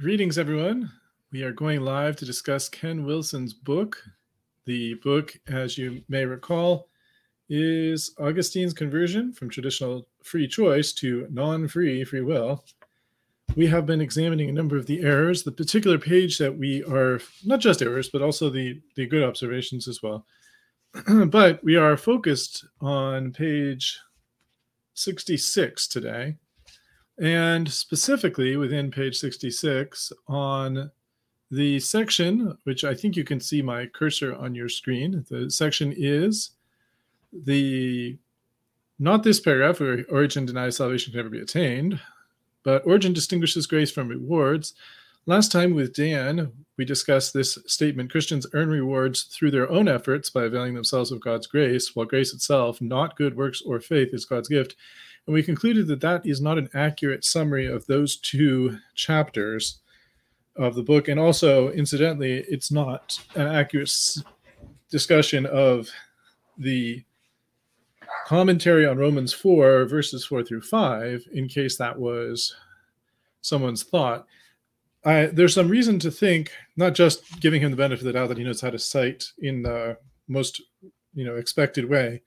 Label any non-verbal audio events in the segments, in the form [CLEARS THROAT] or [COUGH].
Greetings, everyone. We are going live to discuss Ken Wilson's book. The book, as you may recall, is Augustine's conversion from traditional free choice to non free free will. We have been examining a number of the errors, the particular page that we are not just errors, but also the, the good observations as well. [CLEARS THROAT] but we are focused on page 66 today and specifically within page 66 on the section, which I think you can see my cursor on your screen. The section is the not this paragraph where Origen denies salvation can never be attained, but Origen distinguishes grace from rewards. Last time with Dan, we discussed this statement Christians earn rewards through their own efforts by availing themselves of God's grace, while grace itself, not good works or faith, is God's gift. And we concluded that that is not an accurate summary of those two chapters of the book. And also, incidentally, it's not an accurate discussion of the commentary on Romans 4, verses 4 through 5, in case that was someone's thought. I, there's some reason to think, not just giving him the benefit of the doubt that he knows how to cite in the most you know expected way,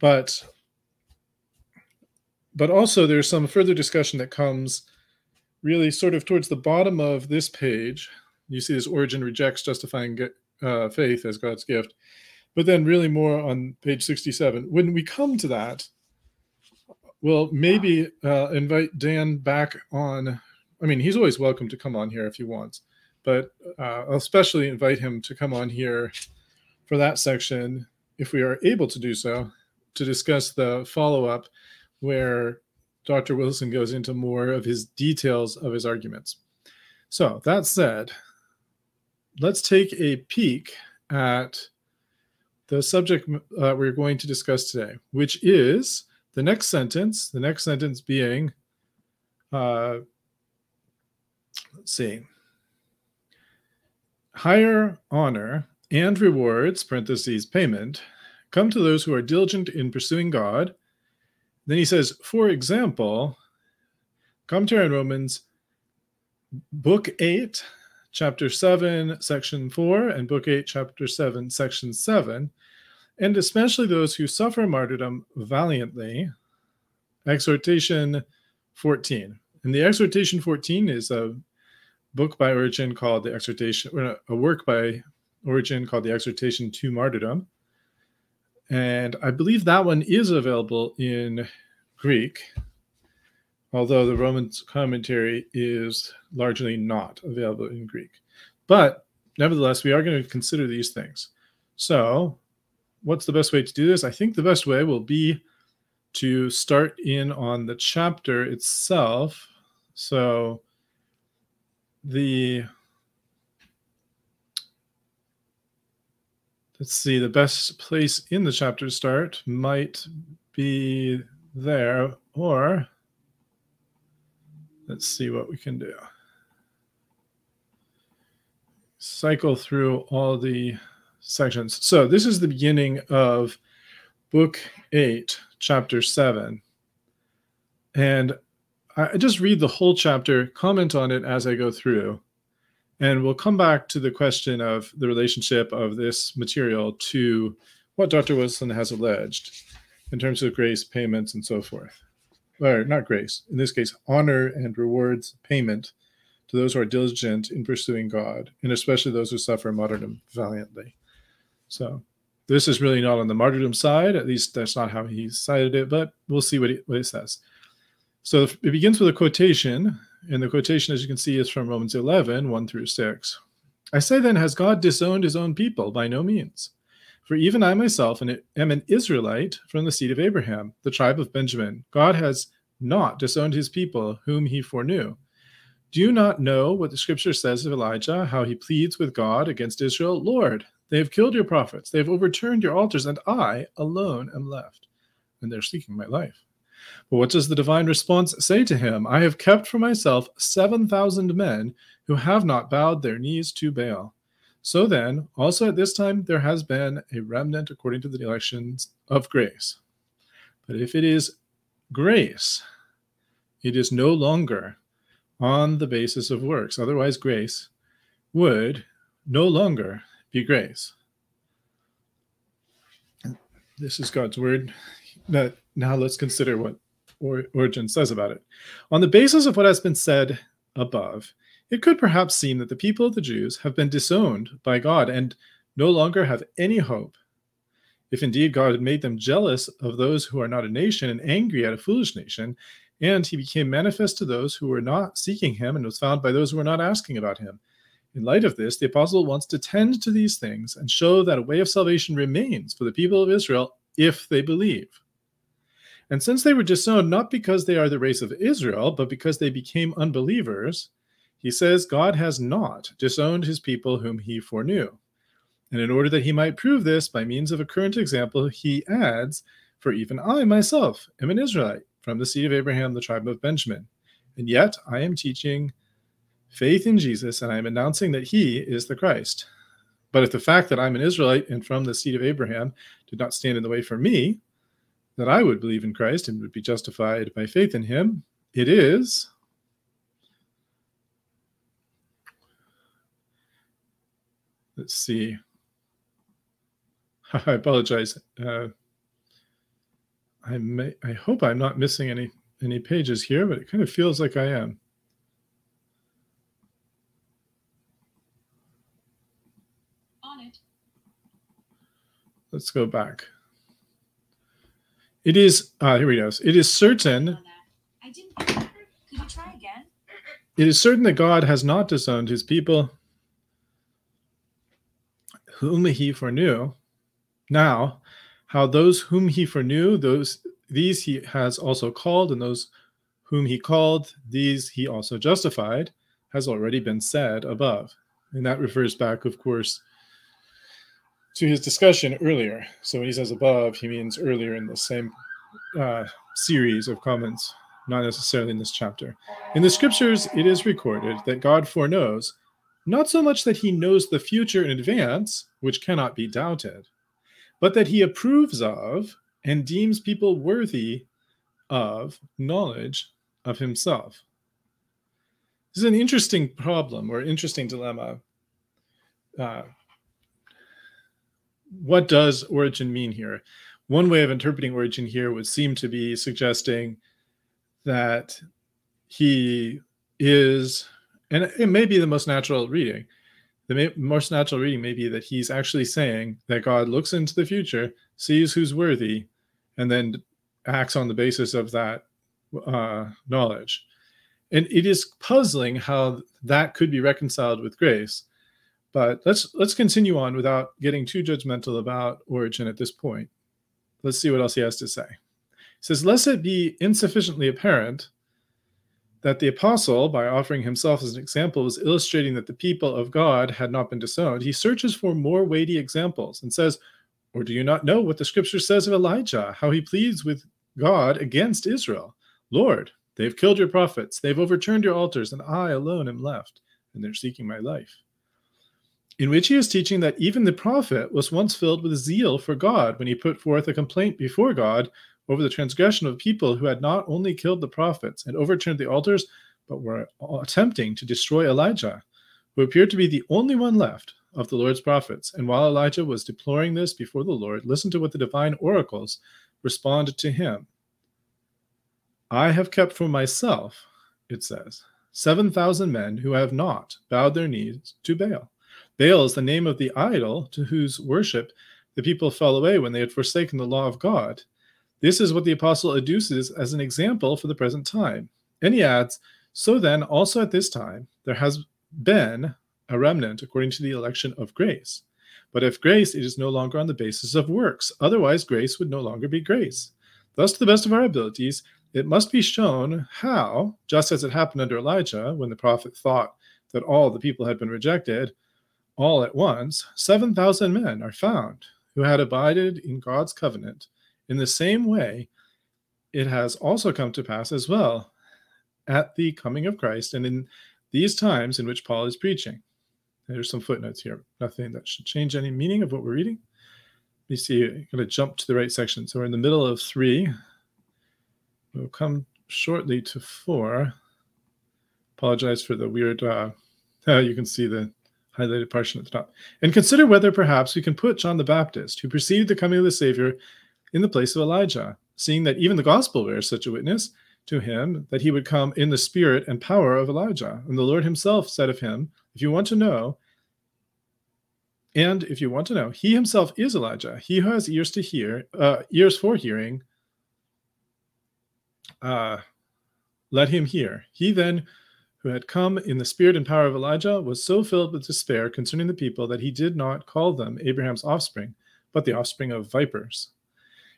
but but also there's some further discussion that comes really sort of towards the bottom of this page. You see this Origen rejects justifying uh, faith as God's gift, but then really more on page 67. When we come to that, we'll maybe uh, invite Dan back on. I mean, he's always welcome to come on here if he wants, but uh, I'll especially invite him to come on here for that section if we are able to do so to discuss the follow up where Dr. Wilson goes into more of his details of his arguments. So, that said, let's take a peek at the subject uh, we're going to discuss today, which is the next sentence, the next sentence being, uh, let's see, higher honor and rewards, parentheses, payment, come to those who are diligent in pursuing God then he says, for example, commentary on Romans, book 8, chapter 7, section 4, and book 8, chapter 7, section 7, and especially those who suffer martyrdom valiantly. Exhortation 14. And the Exhortation 14 is a book by Origen called the Exhortation, or a work by Origen called the Exhortation to Martyrdom. And I believe that one is available in Greek, although the Roman commentary is largely not available in Greek. But nevertheless, we are going to consider these things. So, what's the best way to do this? I think the best way will be to start in on the chapter itself. So, the let's see, the best place in the chapter start might be there, or let's see what we can do. Cycle through all the sections. So this is the beginning of book eight, chapter seven. And I just read the whole chapter, comment on it as I go through. And we'll come back to the question of the relationship of this material to what Dr. Wilson has alleged in terms of grace, payments, and so forth. Or not grace, in this case, honor and rewards payment to those who are diligent in pursuing God, and especially those who suffer martyrdom valiantly. So this is really not on the martyrdom side, at least that's not how he cited it, but we'll see what, he, what it says. So it begins with a quotation and the quotation, as you can see, is from Romans 11, 1 through 6. I say then, has God disowned his own people? By no means. For even I myself am an Israelite from the seed of Abraham, the tribe of Benjamin. God has not disowned his people, whom he foreknew. Do you not know what the scripture says of Elijah, how he pleads with God against Israel? Lord, they have killed your prophets, they have overturned your altars, and I alone am left, and they're seeking my life. But what does the divine response say to him? I have kept for myself 7,000 men who have not bowed their knees to Baal. So then, also at this time, there has been a remnant according to the elections of grace. But if it is grace, it is no longer on the basis of works. Otherwise, grace would no longer be grace. This is God's word. Now let's consider what Origen says about it. On the basis of what has been said above, it could perhaps seem that the people of the Jews have been disowned by God and no longer have any hope. If indeed God had made them jealous of those who are not a nation and angry at a foolish nation, and he became manifest to those who were not seeking him and was found by those who were not asking about him. In light of this, the apostle wants to tend to these things and show that a way of salvation remains for the people of Israel if they believe. And since they were disowned not because they are the race of Israel, but because they became unbelievers, he says God has not disowned his people whom he foreknew. And in order that he might prove this by means of a current example, he adds, For even I myself am an Israelite from the seed of Abraham, the tribe of Benjamin. And yet I am teaching faith in Jesus, and I am announcing that he is the Christ. But if the fact that I'm an Israelite and from the seed of Abraham did not stand in the way for me, that I would believe in Christ and would be justified by faith in him, it is. Let's see. [LAUGHS] I apologize. Uh, I may I hope I'm not missing any any pages here, but it kind of feels like I am. On it. Let's go back. It is uh, here we go. It is certain. I didn't. Could you try again? It is certain that God has not disowned his people, whom he foreknew. Now, how those whom he foreknew, those these he has also called, and those whom he called, these he also justified, has already been said above. And that refers back, of course, to his discussion earlier. So when he says above, he means earlier in the same uh, series of comments, not necessarily in this chapter. In the scriptures, it is recorded that God foreknows, not so much that he knows the future in advance, which cannot be doubted, but that he approves of and deems people worthy of knowledge of himself. This is an interesting problem or interesting dilemma. Uh, what does Origen mean here? One way of interpreting Origen here would seem to be suggesting that he is, and it may be the most natural reading, the most natural reading may be that he's actually saying that God looks into the future, sees who's worthy, and then acts on the basis of that uh, knowledge. And it is puzzling how that could be reconciled with grace. But let's let's continue on without getting too judgmental about Origen at this point. Let's see what else he has to say. He says, Lest it be insufficiently apparent that the apostle, by offering himself as an example, was illustrating that the people of God had not been disowned, he searches for more weighty examples and says, Or do you not know what the scripture says of Elijah, how he pleads with God against Israel? Lord, they've killed your prophets, they've overturned your altars, and I alone am left, and they're seeking my life. In which he is teaching that even the prophet was once filled with zeal for God when he put forth a complaint before God over the transgression of people who had not only killed the prophets and overturned the altars, but were attempting to destroy Elijah, who appeared to be the only one left of the Lord's prophets. And while Elijah was deploring this before the Lord, listen to what the divine oracles responded to him. I have kept for myself, it says, 7,000 men who have not bowed their knees to Baal. Baal is the name of the idol to whose worship the people fell away when they had forsaken the law of God. This is what the apostle adduces as an example for the present time. And he adds, So then, also at this time, there has been a remnant according to the election of grace. But if grace, it is no longer on the basis of works. Otherwise, grace would no longer be grace. Thus, to the best of our abilities, it must be shown how, just as it happened under Elijah, when the prophet thought that all the people had been rejected, all at once, 7,000 men are found who had abided in God's covenant in the same way, it has also come to pass as well at the coming of Christ and in these times in which Paul is preaching. There's some footnotes here, nothing that should change any meaning of what we're reading. Let me see, I'm going to jump to the right section. So we're in the middle of three. We'll come shortly to four. Apologize for the weird. Uh, [LAUGHS] you can see the highlighted portion at the top. And consider whether perhaps we can put John the Baptist, who preceded the coming of the Savior, in the place of Elijah, seeing that even the gospel bears such a witness to him that he would come in the spirit and power of Elijah. And the Lord himself said of him, If you want to know, and if you want to know, he himself is Elijah. He who has ears to hear, uh, ears for hearing, uh, let him hear. He then, who had come in the spirit and power of Elijah, was so filled with despair concerning the people that he did not call them Abraham's offspring, but the offspring of vipers.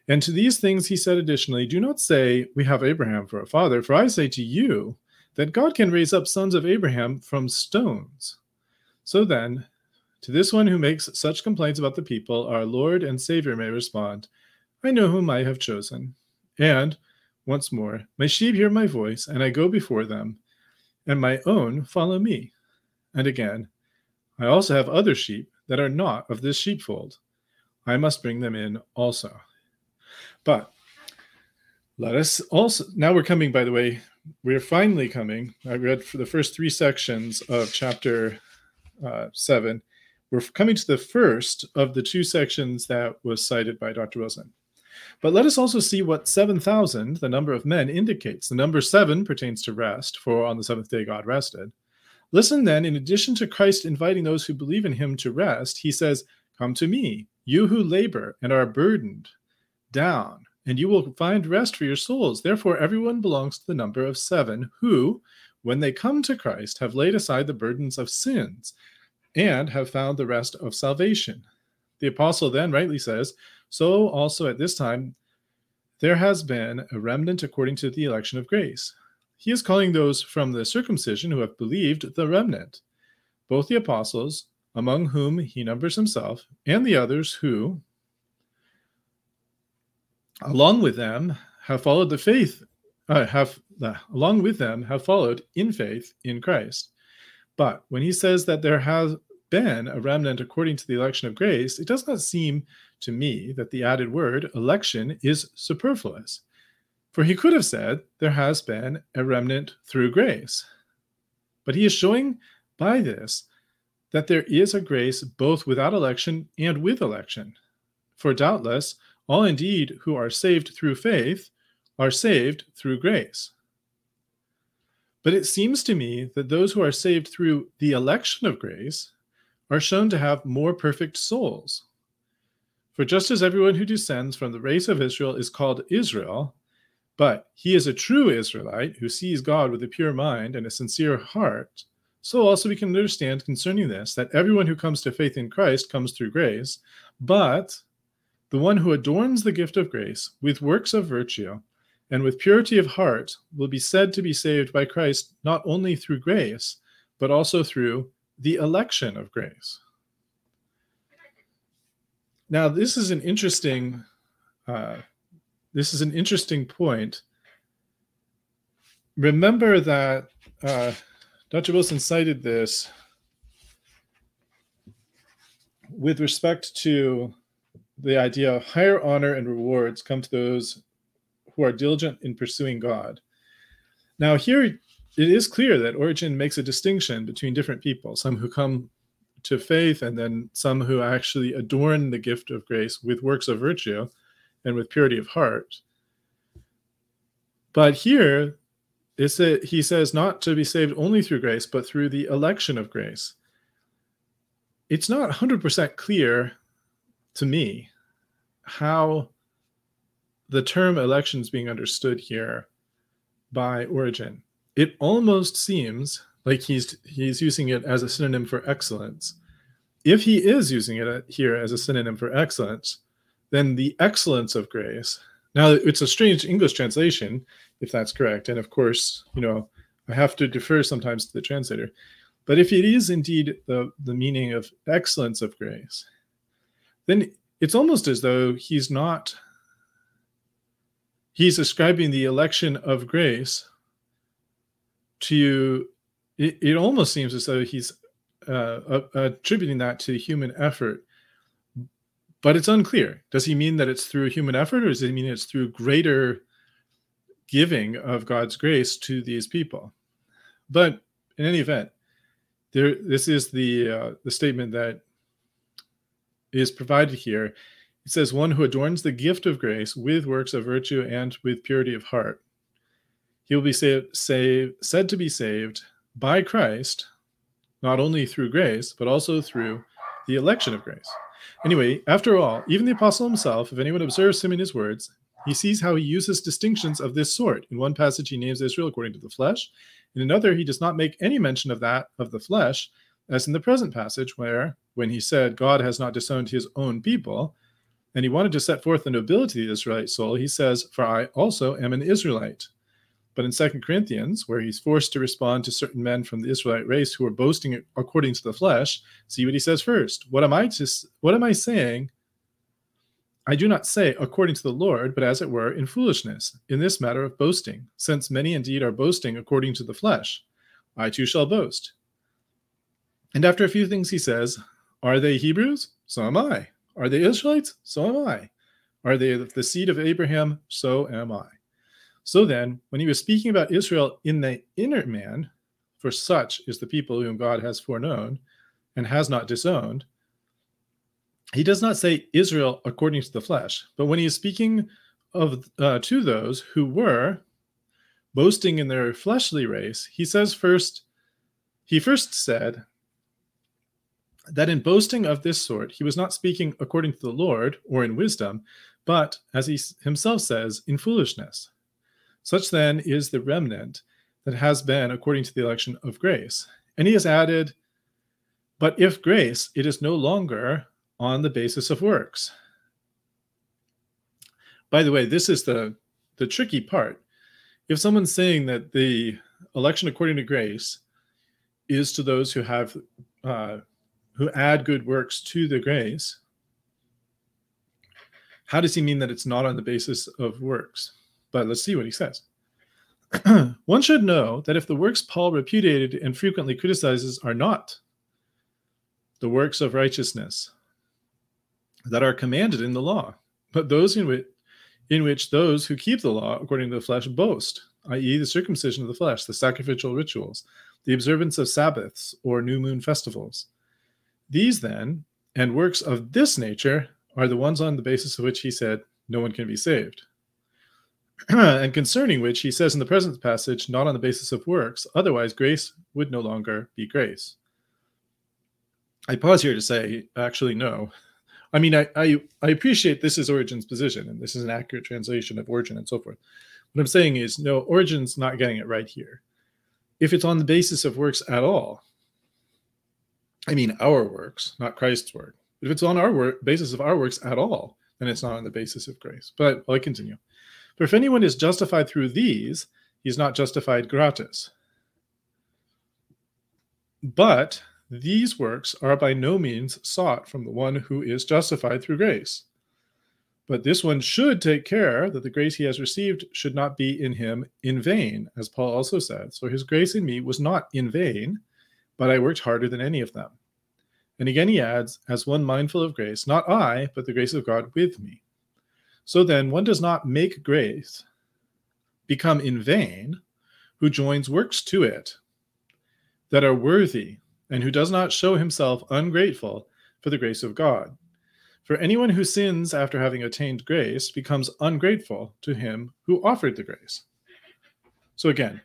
And to these things he said additionally, Do not say, We have Abraham for a father, for I say to you that God can raise up sons of Abraham from stones. So then, to this one who makes such complaints about the people, our Lord and Savior may respond, I know whom I have chosen. And, once more, my sheep hear my voice, and I go before them, and my own follow me. And again, I also have other sheep that are not of this sheepfold. I must bring them in also. But let us also, now we're coming, by the way, we're finally coming. I read for the first three sections of chapter uh, seven. We're coming to the first of the two sections that was cited by Dr. Wilson. But let us also see what 7,000, the number of men, indicates. The number seven pertains to rest, for on the seventh day God rested. Listen then, in addition to Christ inviting those who believe in him to rest, he says, Come to me, you who labor and are burdened down, and you will find rest for your souls. Therefore, everyone belongs to the number of seven who, when they come to Christ, have laid aside the burdens of sins and have found the rest of salvation. The apostle then rightly says, So also at this time there has been a remnant according to the election of grace. He is calling those from the circumcision who have believed the remnant, both the apostles, among whom he numbers himself, and the others who, along with them, have followed the faith, uh, have uh, along with them have followed in faith in Christ. But when he says that there has been a remnant according to the election of grace, it does not seem to me that the added word election is superfluous. For he could have said, There has been a remnant through grace. But he is showing by this that there is a grace both without election and with election. For doubtless, all indeed who are saved through faith are saved through grace. But it seems to me that those who are saved through the election of grace are shown to have more perfect souls. For just as everyone who descends from the race of Israel is called Israel, but he is a true Israelite who sees God with a pure mind and a sincere heart, so also we can understand concerning this that everyone who comes to faith in Christ comes through grace, but the one who adorns the gift of grace with works of virtue and with purity of heart will be said to be saved by Christ not only through grace, but also through the election of grace. Now, this is an interesting. Uh, this is an interesting point. Remember that uh, Dr. Wilson cited this with respect to the idea of higher honor and rewards come to those who are diligent in pursuing God. Now, here it is clear that Origen makes a distinction between different people, some who come to faith, and then some who actually adorn the gift of grace with works of virtue and with purity of heart. But here, a, he says not to be saved only through grace, but through the election of grace. It's not 100% clear to me how the term election is being understood here by Origen. It almost seems like he's he's using it as a synonym for excellence. If he is using it uh, here as a synonym for excellence, then the excellence of grace. Now it's a strange English translation, if that's correct, and of course, you know, I have to defer sometimes to the translator. But if it is indeed the, the meaning of excellence of grace, then it's almost as though he's not he's ascribing the election of grace to it, it almost seems as though he's uh, attributing that to human effort. But it's unclear. Does he mean that it's through human effort or does he mean it's through greater giving of god's grace to these people? But in any event, there this is the uh, the statement that is provided here. It says, "One who adorns the gift of grace with works of virtue and with purity of heart, he will be saved, saved said to be saved by Christ, not only through grace but also through the election of grace." Anyway, after all, even the apostle himself, if anyone observes him in his words, he sees how he uses distinctions of this sort. In one passage, he names Israel according to the flesh. In another, he does not make any mention of that of the flesh, as in the present passage, where, when he said, God has not disowned his own people, and he wanted to set forth the nobility of the Israelite soul, he says, For I also am an Israelite. But in Second Corinthians, where he's forced to respond to certain men from the Israelite race who are boasting according to the flesh, see what he says first. What am I just what am I saying? I do not say according to the Lord, but as it were in foolishness, in this matter of boasting, since many indeed are boasting according to the flesh. I too shall boast. And after a few things he says, Are they Hebrews? So am I. Are they Israelites? So am I. Are they the seed of Abraham? So am I. So then, when he was speaking about Israel in the inner man, for such is the people whom God has foreknown and has not disowned, he does not say Israel according to the flesh, but when he is speaking of uh, to those who were boasting in their fleshly race, he says first, he first said that in boasting of this sort, he was not speaking according to the Lord or in wisdom, but, as he himself says, in foolishness. Such then is the remnant that has been according to the election of grace. And he has added, but if grace, it is no longer on the basis of works. By the way, this is the, the tricky part. If someone's saying that the election according to grace is to those who have uh, who add good works to the grace, how does he mean that it's not on the basis of works? But let's see what he says. [CLEARS THROAT] One should know that if the works Paul repudiated and frequently criticizes are not the works of righteousness, that are commanded in the law, but those in which, in which those who keep the law according to the flesh boast, i.e., the circumcision of the flesh, the sacrificial rituals, the observance of Sabbaths or new moon festivals. These, then, and works of this nature are the ones on the basis of which he said, No one can be saved. [CLEARS THROAT] and concerning which he says in the present passage, not on the basis of works, otherwise grace would no longer be grace. I pause here to say, actually, no, I mean, I, I, I appreciate this is Origen's position, and this is an accurate translation of Origen and so forth. What I'm saying is, no, Origen's not getting it right here. If it's on the basis of works at all, I mean our works, not Christ's work. If it's on our work, basis of our works at all, then it's not on the basis of grace. But I'll continue. For if anyone is justified through these, he's not justified gratis. But these works are by no means sought from the one who is justified through grace. But this one should take care that the grace he has received should not be in him in vain, as Paul also said. So his grace in me was not in vain, but I worked harder than any of them. And again he adds, as one mindful of grace, not I, but the grace of God with me. So then, one does not make grace become in vain who joins works to it that are worthy and who does not show himself ungrateful for the grace of God. For anyone who sins after having attained grace becomes ungrateful to him who offered the grace. So again,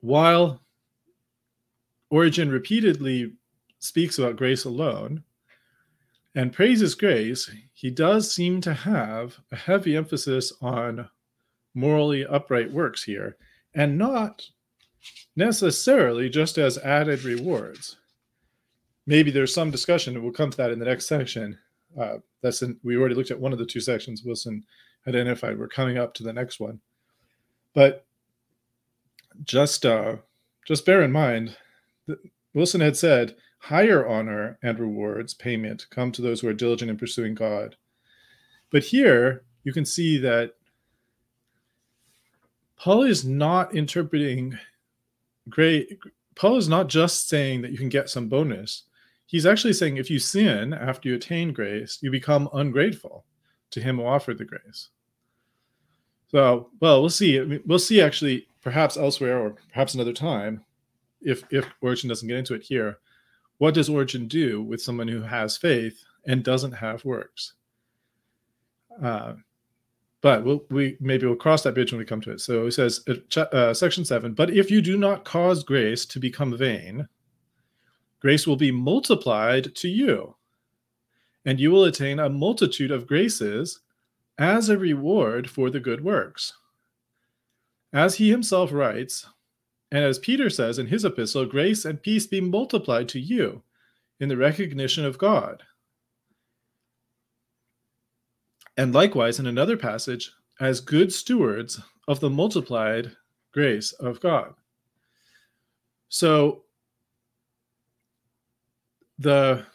while Origen repeatedly speaks about grace alone and praises grace, he does seem to have a heavy emphasis on morally upright works here and not necessarily just as added rewards. Maybe there's some discussion, and we'll come to that in the next section. Uh, that's in, we already looked at one of the two sections Wilson identified. We're coming up to the next one, but just uh, just bear in mind that Wilson had said higher honor and rewards payment come to those who are diligent in pursuing God. But here you can see that Paul is not interpreting great paul is not just saying that you can get some bonus. He's actually saying if you sin after you attain grace you become ungrateful to him who offered the grace. So well we'll see. We'll see actually perhaps elsewhere or perhaps another time if if Origen doesn't get into it here, what does Origen do with someone who has faith and doesn't have works? Uh, but we'll, we maybe we'll cross that bridge when we come to it. So it says, uh, uh, section seven. But if you do not cause grace to become vain, grace will be multiplied to you, and you will attain a multitude of graces as a reward for the good works. As he himself writes, and as Peter says in his epistle, grace and peace be multiplied to you in the recognition of God and likewise, in another passage, as good stewards of the multiplied grace of God. So the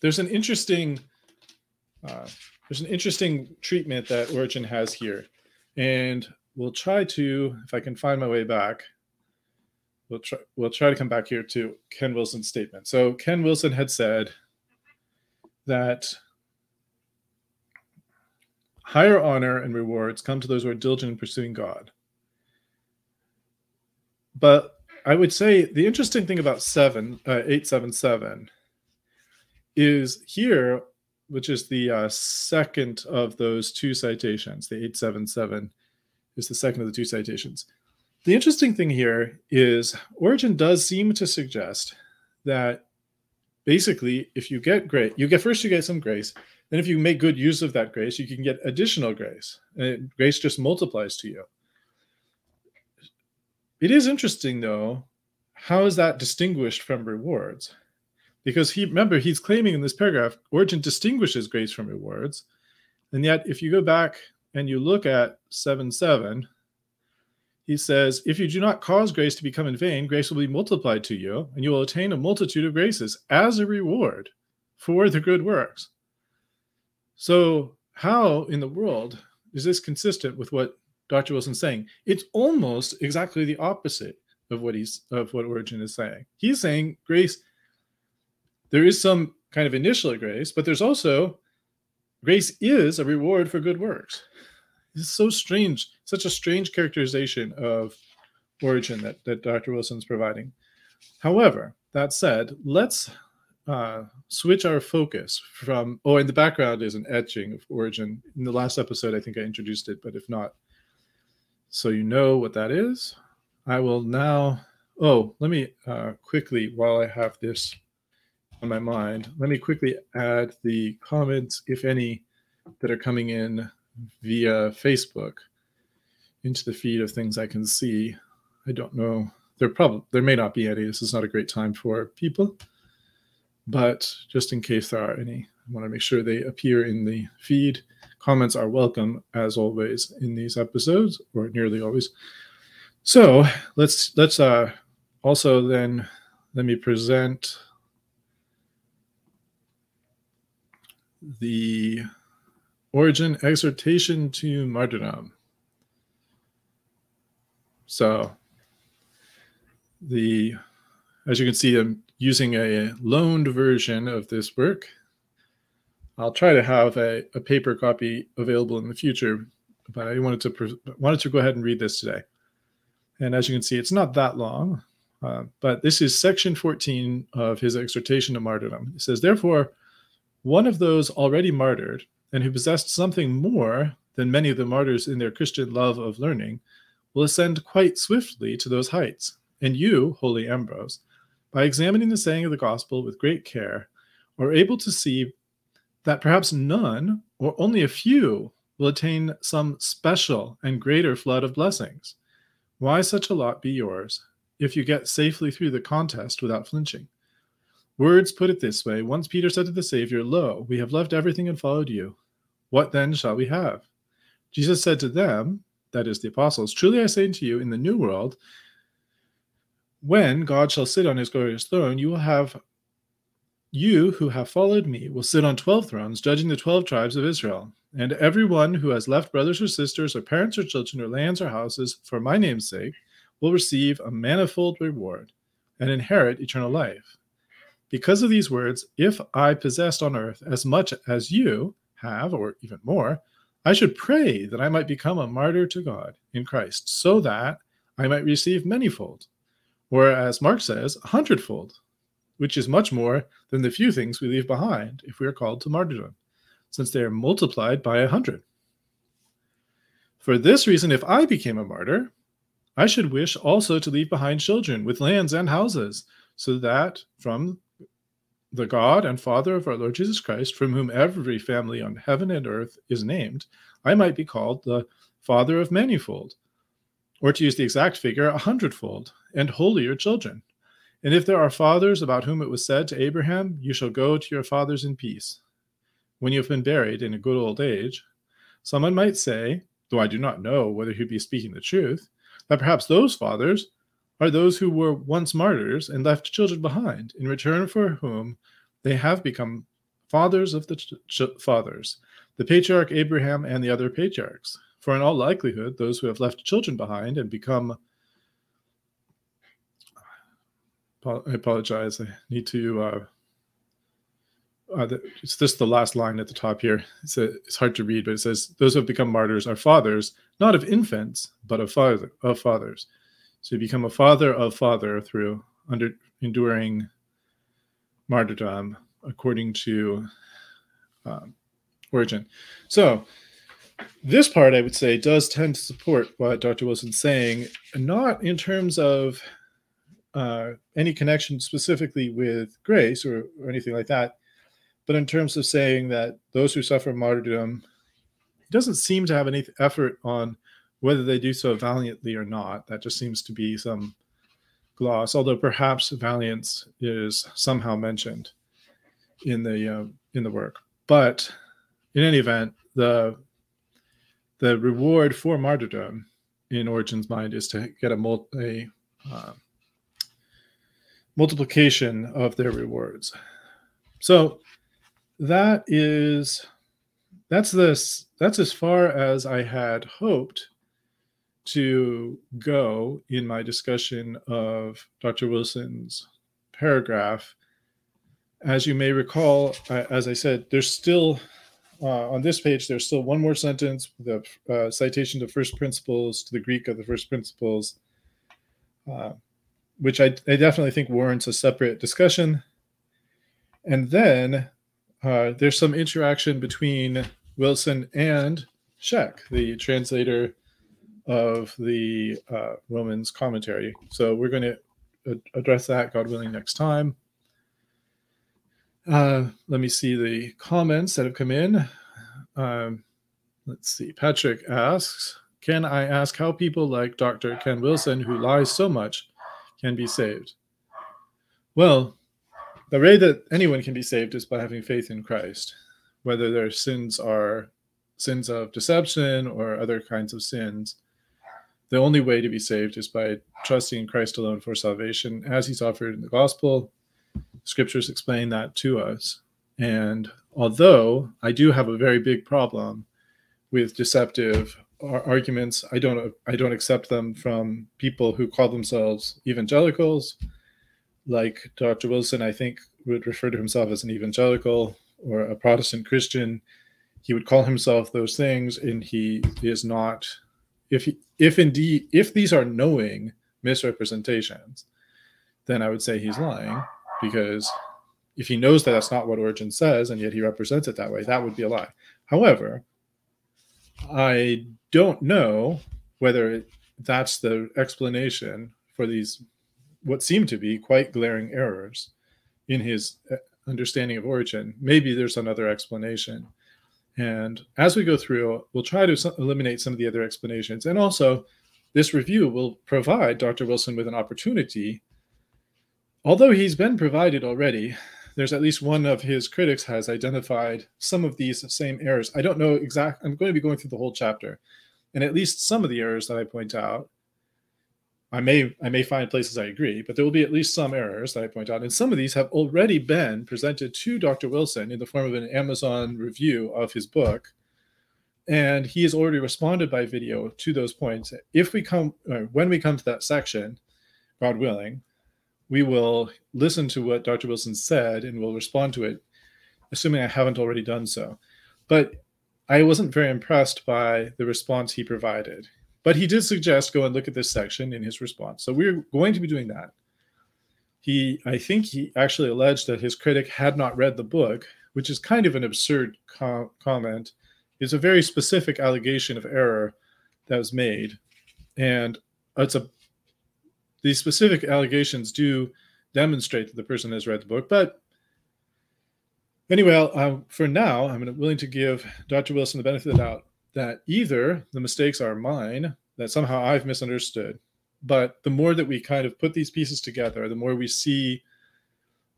there's an interesting uh, there's an interesting treatment that Origen has here, and we'll try to if I can find my way back. We'll try we'll try to come back here to Ken Wilson's statement. So Ken Wilson had said that Higher honor and rewards come to those who are diligent in pursuing God. But I would say the interesting thing about seven uh, eight seven seven is here, which is the uh, second of those two citations. The eight seven seven is the second of the two citations. The interesting thing here is Origen does seem to suggest that basically, if you get great, you get first you get some grace, then, if you make good use of that grace, you can get additional grace. And grace just multiplies to you. It is interesting, though, how is that distinguished from rewards? Because he remember he's claiming in this paragraph, Origen distinguishes grace from rewards. And yet, if you go back and you look at 7 7, he says, If you do not cause grace to become in vain, grace will be multiplied to you, and you will attain a multitude of graces as a reward for the good works. So, how in the world is this consistent with what Dr. Wilson's saying? It's almost exactly the opposite of what he's of what Origen is saying. He's saying grace. There is some kind of initial grace, but there's also grace is a reward for good works. It's so strange, such a strange characterization of Origen that, that Dr. Wilson's providing. However, that said, let's uh, switch our focus from oh in the background is an etching of Origen. in the last episode i think i introduced it but if not so you know what that is i will now oh let me uh, quickly while i have this on my mind let me quickly add the comments if any that are coming in via facebook into the feed of things i can see i don't know there probably there may not be any this is not a great time for people but just in case there are any, I want to make sure they appear in the feed. Comments are welcome as always in these episodes, or nearly always. So let's let's uh, also then let me present the Origen exhortation to martyrdom. So the as you can see, I'm using a loaned version of this work. I'll try to have a, a paper copy available in the future, but I wanted to wanted to go ahead and read this today. And as you can see, it's not that long, uh, but this is section 14 of his exhortation to martyrdom. He says, Therefore, one of those already martyred and who possessed something more than many of the martyrs in their Christian love of learning will ascend quite swiftly to those heights. And you, holy Ambrose, by examining the saying of the gospel with great care, are able to see that perhaps none or only a few will attain some special and greater flood of blessings. Why such a lot be yours if you get safely through the contest without flinching? Words put it this way Once Peter said to the Savior, Lo, we have left everything and followed you. What then shall we have? Jesus said to them, that is the apostles, Truly I say to you, in the new world, when God shall sit on his glorious throne, you will have you who have followed me will sit on 12 thrones, judging the 12 tribes of Israel. And everyone who has left brothers or sisters, or parents or children, or lands or houses for my name's sake will receive a manifold reward and inherit eternal life. Because of these words, if I possessed on earth as much as you have, or even more, I should pray that I might become a martyr to God in Christ, so that I might receive manyfold, or as Mark says, a hundredfold, which is much more than the few things we leave behind if we are called to martyrdom, since they are multiplied by a hundred. For this reason, if I became a martyr, I should wish also to leave behind children with lands and houses, so that from the God and Father of our Lord Jesus Christ, from whom every family on heaven and earth is named, I might be called the Father of manifold, or to use the exact figure, a hundredfold, and holier children. And if there are fathers about whom it was said to Abraham, You shall go to your fathers in peace, when you have been buried in a good old age, someone might say, though I do not know whether he be speaking the truth, that perhaps those fathers are those who were once martyrs and left children behind, in return for whom they have become fathers of the ch- fathers, the patriarch Abraham and the other patriarchs. For in all likelihood, those who have left children behind and become I apologize. I need to. Uh, uh, it's just the last line at the top here. It's, a, it's hard to read, but it says, "Those who have become martyrs are fathers, not of infants, but of father of fathers." So you become a father of father through under enduring martyrdom, according to um, Origen. So this part, I would say, does tend to support what Dr. Wilson's saying, not in terms of uh, any connection specifically with grace or, or anything like that, but in terms of saying that those who suffer martyrdom, doesn't seem to have any effort on whether they do so valiantly or not. That just seems to be some gloss, although perhaps valiance is somehow mentioned in the uh, in the work. But in any event, the the reward for martyrdom in Origen's mind is to get a, a uh, multiplication of their rewards. So that is that's this that's as far as I had hoped to go in my discussion of Dr. Wilson's paragraph. As you may recall, as I said, there's still uh, on this page, there's still one more sentence, the uh, citation to first principles, to the Greek of the first principles, uh, which I, I, definitely think warrants a separate discussion. And then uh, there's some interaction between Wilson and Scheck, the translator of the uh, Romans commentary. So we're going to address that, God willing, next time. Uh, let me see the comments that have come in. Um, let's see. Patrick asks, "Can I ask how people like Dr. Ken Wilson, who lies so much, can be saved?" Well, the way that anyone can be saved is by having faith in Christ, whether their sins are sins of deception or other kinds of sins the only way to be saved is by trusting in Christ alone for salvation, as he's offered in the gospel. Scriptures explain that to us. And although I do have a very big problem with deceptive arguments, I don't I don't accept them from people who call themselves evangelicals. Like Dr. Wilson, I think would refer to himself as an evangelical or a Protestant Christian. He would call himself those things, and he is not if if indeed if these are knowing misrepresentations, then I would say he's lying because if he knows that that's not what Origen says and yet he represents it that way, that would be a lie. However, I don't know whether that's the explanation for these what seem to be quite glaring errors in his uh, understanding of Origen. Maybe there's another explanation. And as we go through, we'll try to eliminate some of the other explanations. And also, this review will provide Dr. Wilson with an opportunity. Although he's been provided already, there's at least one of his critics has identified some of these same errors. I don't know exact. I'm going to be going through the whole chapter, and at least some of the errors that I point out I may I may find places I agree, but there will be at least some errors that I point out, and some of these have already been presented to Dr. Wilson in the form of an Amazon review of his book, and he has already responded by video to those points. If we come uh, when we come to that section, God willing, we will listen to what Dr. Wilson said and we'll respond to it, assuming I haven't already done so. But I wasn't very impressed by the response he provided. But he did suggest go and look at this section in his response. So we're going to be doing that. he, I think he actually alleged that his critic had not read the book, which is kind of an absurd com- comment. It's a very specific allegation of error that was made, and it's a these specific allegations do demonstrate that the person has read the book. But anyway, for now, I'm willing to give Dr. Wilson the benefit of the doubt that either the mistakes are mine, that somehow I've misunderstood, but the more that we kind of put these pieces together, the more we see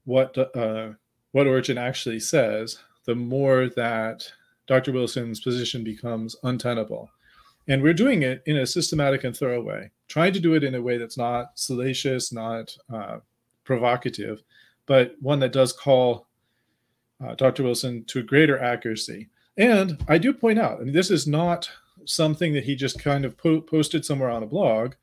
what uh, what Origen actually says, the more that Dr. Wilson's position becomes untenable. And we're doing it in a systematic and thorough way, trying to do it in a way that's not salacious, not uh, provocative, but one that does call uh, Dr. Wilson to greater accuracy. And I do point out, mean, this is not something that he just kind of po- posted somewhere on a blog.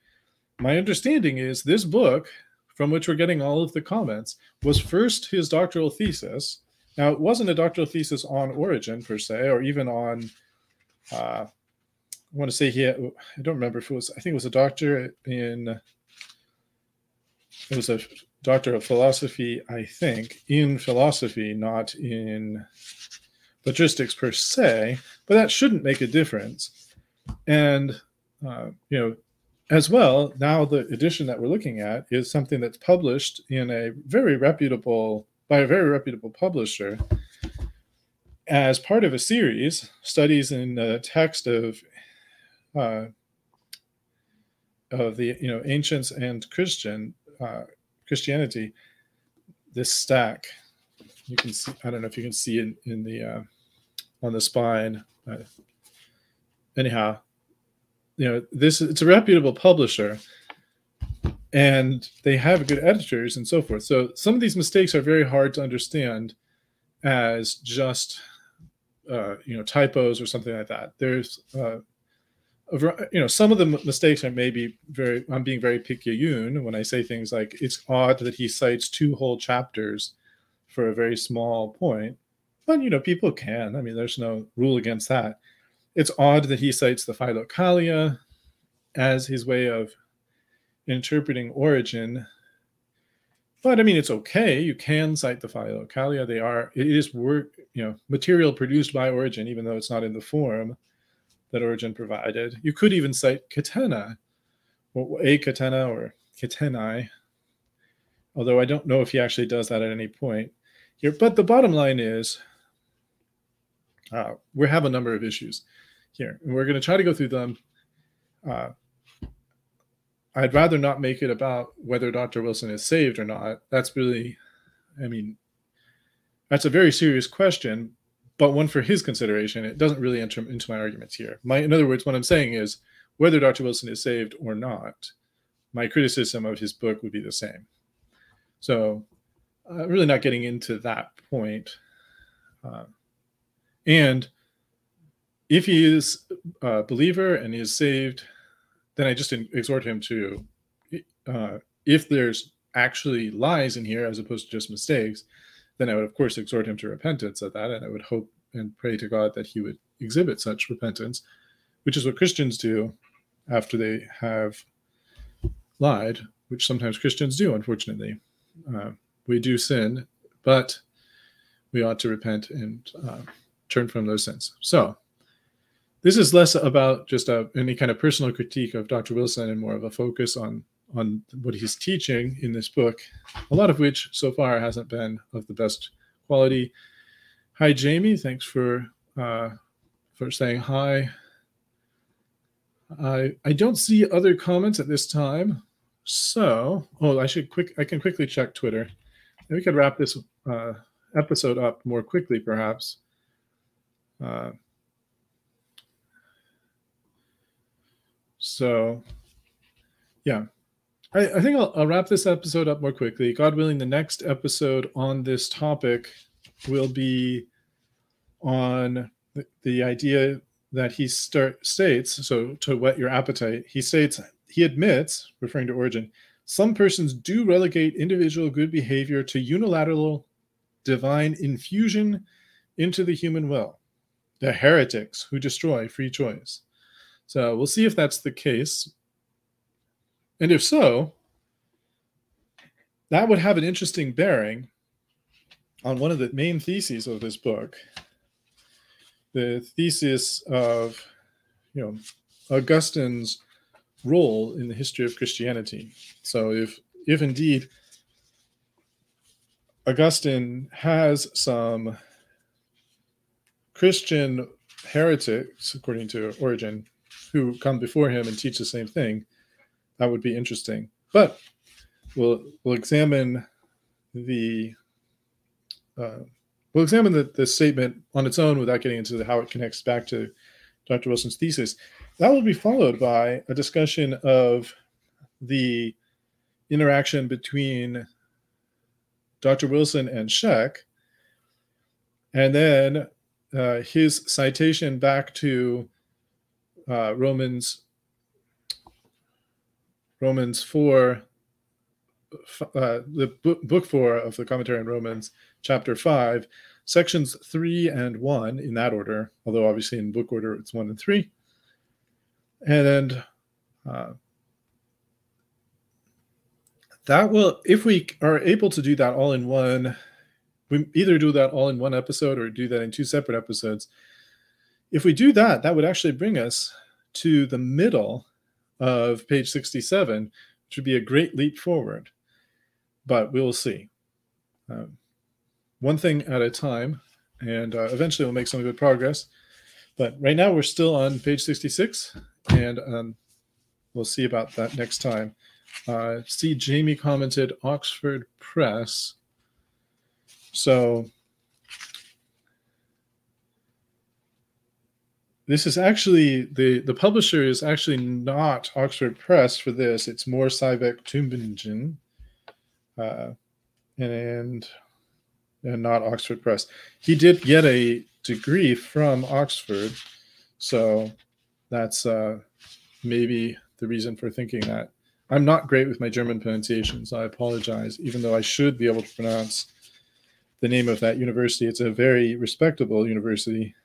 My understanding is this book, from which we're getting all of the comments, was first his doctoral thesis. Now, it wasn't a doctoral thesis on Origen per se, or even on, uh, I want to say he, had, I don't remember if it was, I think it was a doctor in, it was a doctor of philosophy, I think, in philosophy, not in patristics per se, but that shouldn't make a difference. And, uh, you know, as well, now the edition that we're looking at is something that's published in a very reputable, by a very reputable publisher as part of a series, studies in the text of uh, of the you know ancients and Christian uh, Christianity, this stack, you can see, I don't know if you can see in, in the, uh, on the spine. Anyhow, you know, this, it's a reputable publisher and they have good editors and so forth. So some of these mistakes are very hard to understand as just, uh, you know, typos or something like that. There's, uh, you know, some of the mistakes are maybe very, I'm being very Picayune when I say things like, it's odd that he cites two whole chapters for a very small point. But, you know, people can. I mean, there's no rule against that. It's odd that he cites the Philokalia as his way of interpreting Origen. But I mean, it's okay. You can cite the Philokalia. They are, it is work, you know, material produced by Origen, even though it's not in the form that Origen provided. You could even cite Catena, or a Catena or Catenae, although I don't know if he actually does that at any point here. But the bottom line is uh, we have a number of issues here, and we're going to try to go through them. Uh, I'd rather not make it about whether Dr. Wilson is saved or not. That's really, I mean, that's a very serious question, but one for his consideration. It doesn't really enter into my arguments here. My, in other words, what I'm saying is whether Dr. Wilson is saved or not, my criticism of his book would be the same. So, uh, really not getting into that point. Uh, and if he is a believer and he is saved, then I just exhort him to, uh, if there's actually lies in here as opposed to just mistakes, then I would, of course, exhort him to repentance at that. And I would hope and pray to God that he would exhibit such repentance, which is what Christians do after they have lied, which sometimes Christians do, unfortunately. Uh, we do sin, but we ought to repent and uh, turn from those sins. So, this is less about just a, any kind of personal critique of Dr. Wilson and more of a focus on on what he's teaching in this book, a lot of which so far hasn't been of the best quality. Hi, Jamie. Thanks for uh, for saying hi. I I don't see other comments at this time, so oh, I should quick. I can quickly check Twitter. We could wrap this uh, episode up more quickly, perhaps. Uh, so, yeah, I, I think I'll, I'll, wrap this episode up more quickly. God willing, the next episode on this topic will be on the, the idea that he start, states so to whet your appetite he states he admits referring to Origen some persons do relegate individual good behavior to unilateral divine infusion into the human will the heretics who destroy free choice. So we'll see if that's the case. And if so, that would have an interesting bearing on one of the main theses of this book. The thesis of you know augustine's role in the history of christianity so if if indeed augustine has some christian heretics according to origen who come before him and teach the same thing that would be interesting but we'll we'll examine the uh, we'll examine the, the statement on its own without getting into the, how it connects back to Dr. Wilson's thesis. That will be followed by a discussion of the interaction between Dr. Wilson and Scheck, and then uh, his citation back to uh, Romans Romans four uh, the book, book four of the commentary on Romans, chapter five, sections three and one in that order, although obviously in book order it's one and three. And uh, that will, if we are able to do that all in one, we either do that all in one episode or do that in two separate episodes. If we do that, that would actually bring us to the middle of page 67, which would be a great leap forward but we'll see. Um, one thing at a time, and uh, eventually we'll make some good progress. But right now we're still on page 66, and um, we'll see about that next time. Uh, see, Jamie commented Oxford Press. So this is actually the the publisher is actually not Oxford Press for this. It's Mohr Siebeck Tübingen uh, and and not Oxford Press. He did get a degree from Oxford, so that's uh, maybe the reason for thinking that. I'm not great with my German pronunciations. I apologize, even though I should be able to pronounce the name of that university. It's a very respectable university,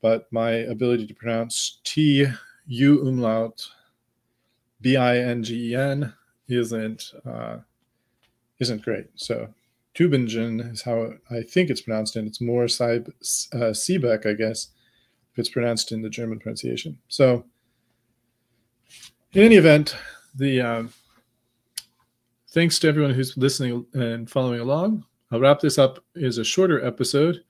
but my ability to pronounce T U umlaut B I N G E N isn't uh, isn't great. So Tübingen is how I think it's pronounced, and it's Mohr Sieb, uh, I guess, it's pronounced in the German pronunciation. So, in any event, the uh, thanks to everyone who's listening and following along. I'll wrap this up as a shorter episode,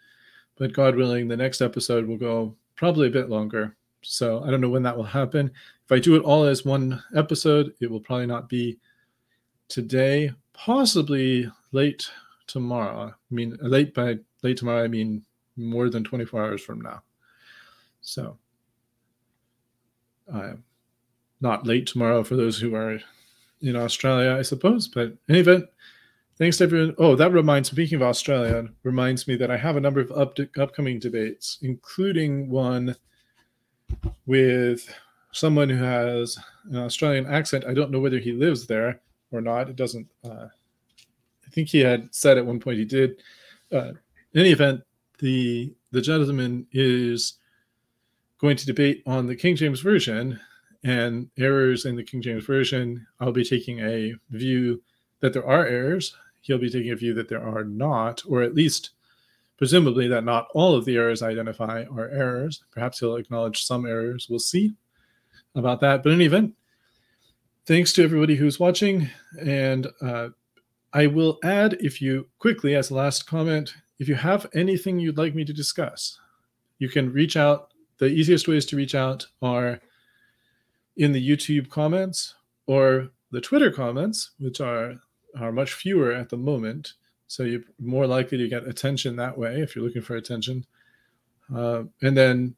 but God willing, the next episode will go probably a bit longer. So I don't know when that will happen. If I do it all as one episode, it will probably not be today possibly late tomorrow. I mean, late by late tomorrow, I mean more than 24 hours from now. So, uh, not late tomorrow for those who are in Australia, I suppose. But in any event, thanks to everyone. Oh, that reminds speaking of Australia, reminds me that I have a number of up upcoming debates, including one with someone who has an Australian accent. I don't know whether he lives there or not. It doesn't. Uh, I think he had said at one point he did. Uh, in any event, the the gentleman is going to debate on the King James version and errors in the King James version. I'll be taking a view that there are errors. He'll be taking a view that there are not, or at least presumably that not all of the errors I identify are errors. Perhaps he'll acknowledge some errors. We'll see about that. But in any event, thanks to everybody who's watching. And uh, I will add, if you quickly, as a last comment, if you have anything you'd like me to discuss, you can reach out. The easiest ways to reach out are in the YouTube comments or the Twitter comments, which are, are much fewer at the moment. So you're more likely to get attention that way if you're looking for attention. Uh, and then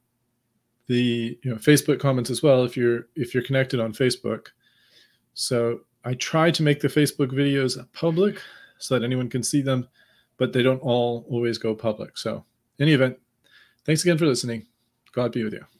the you know Facebook comments as well if you're if you're connected on Facebook. So I try to make the Facebook videos public so that anyone can see them, but they don't all always go public. So, in any event, thanks again for listening. God be with you.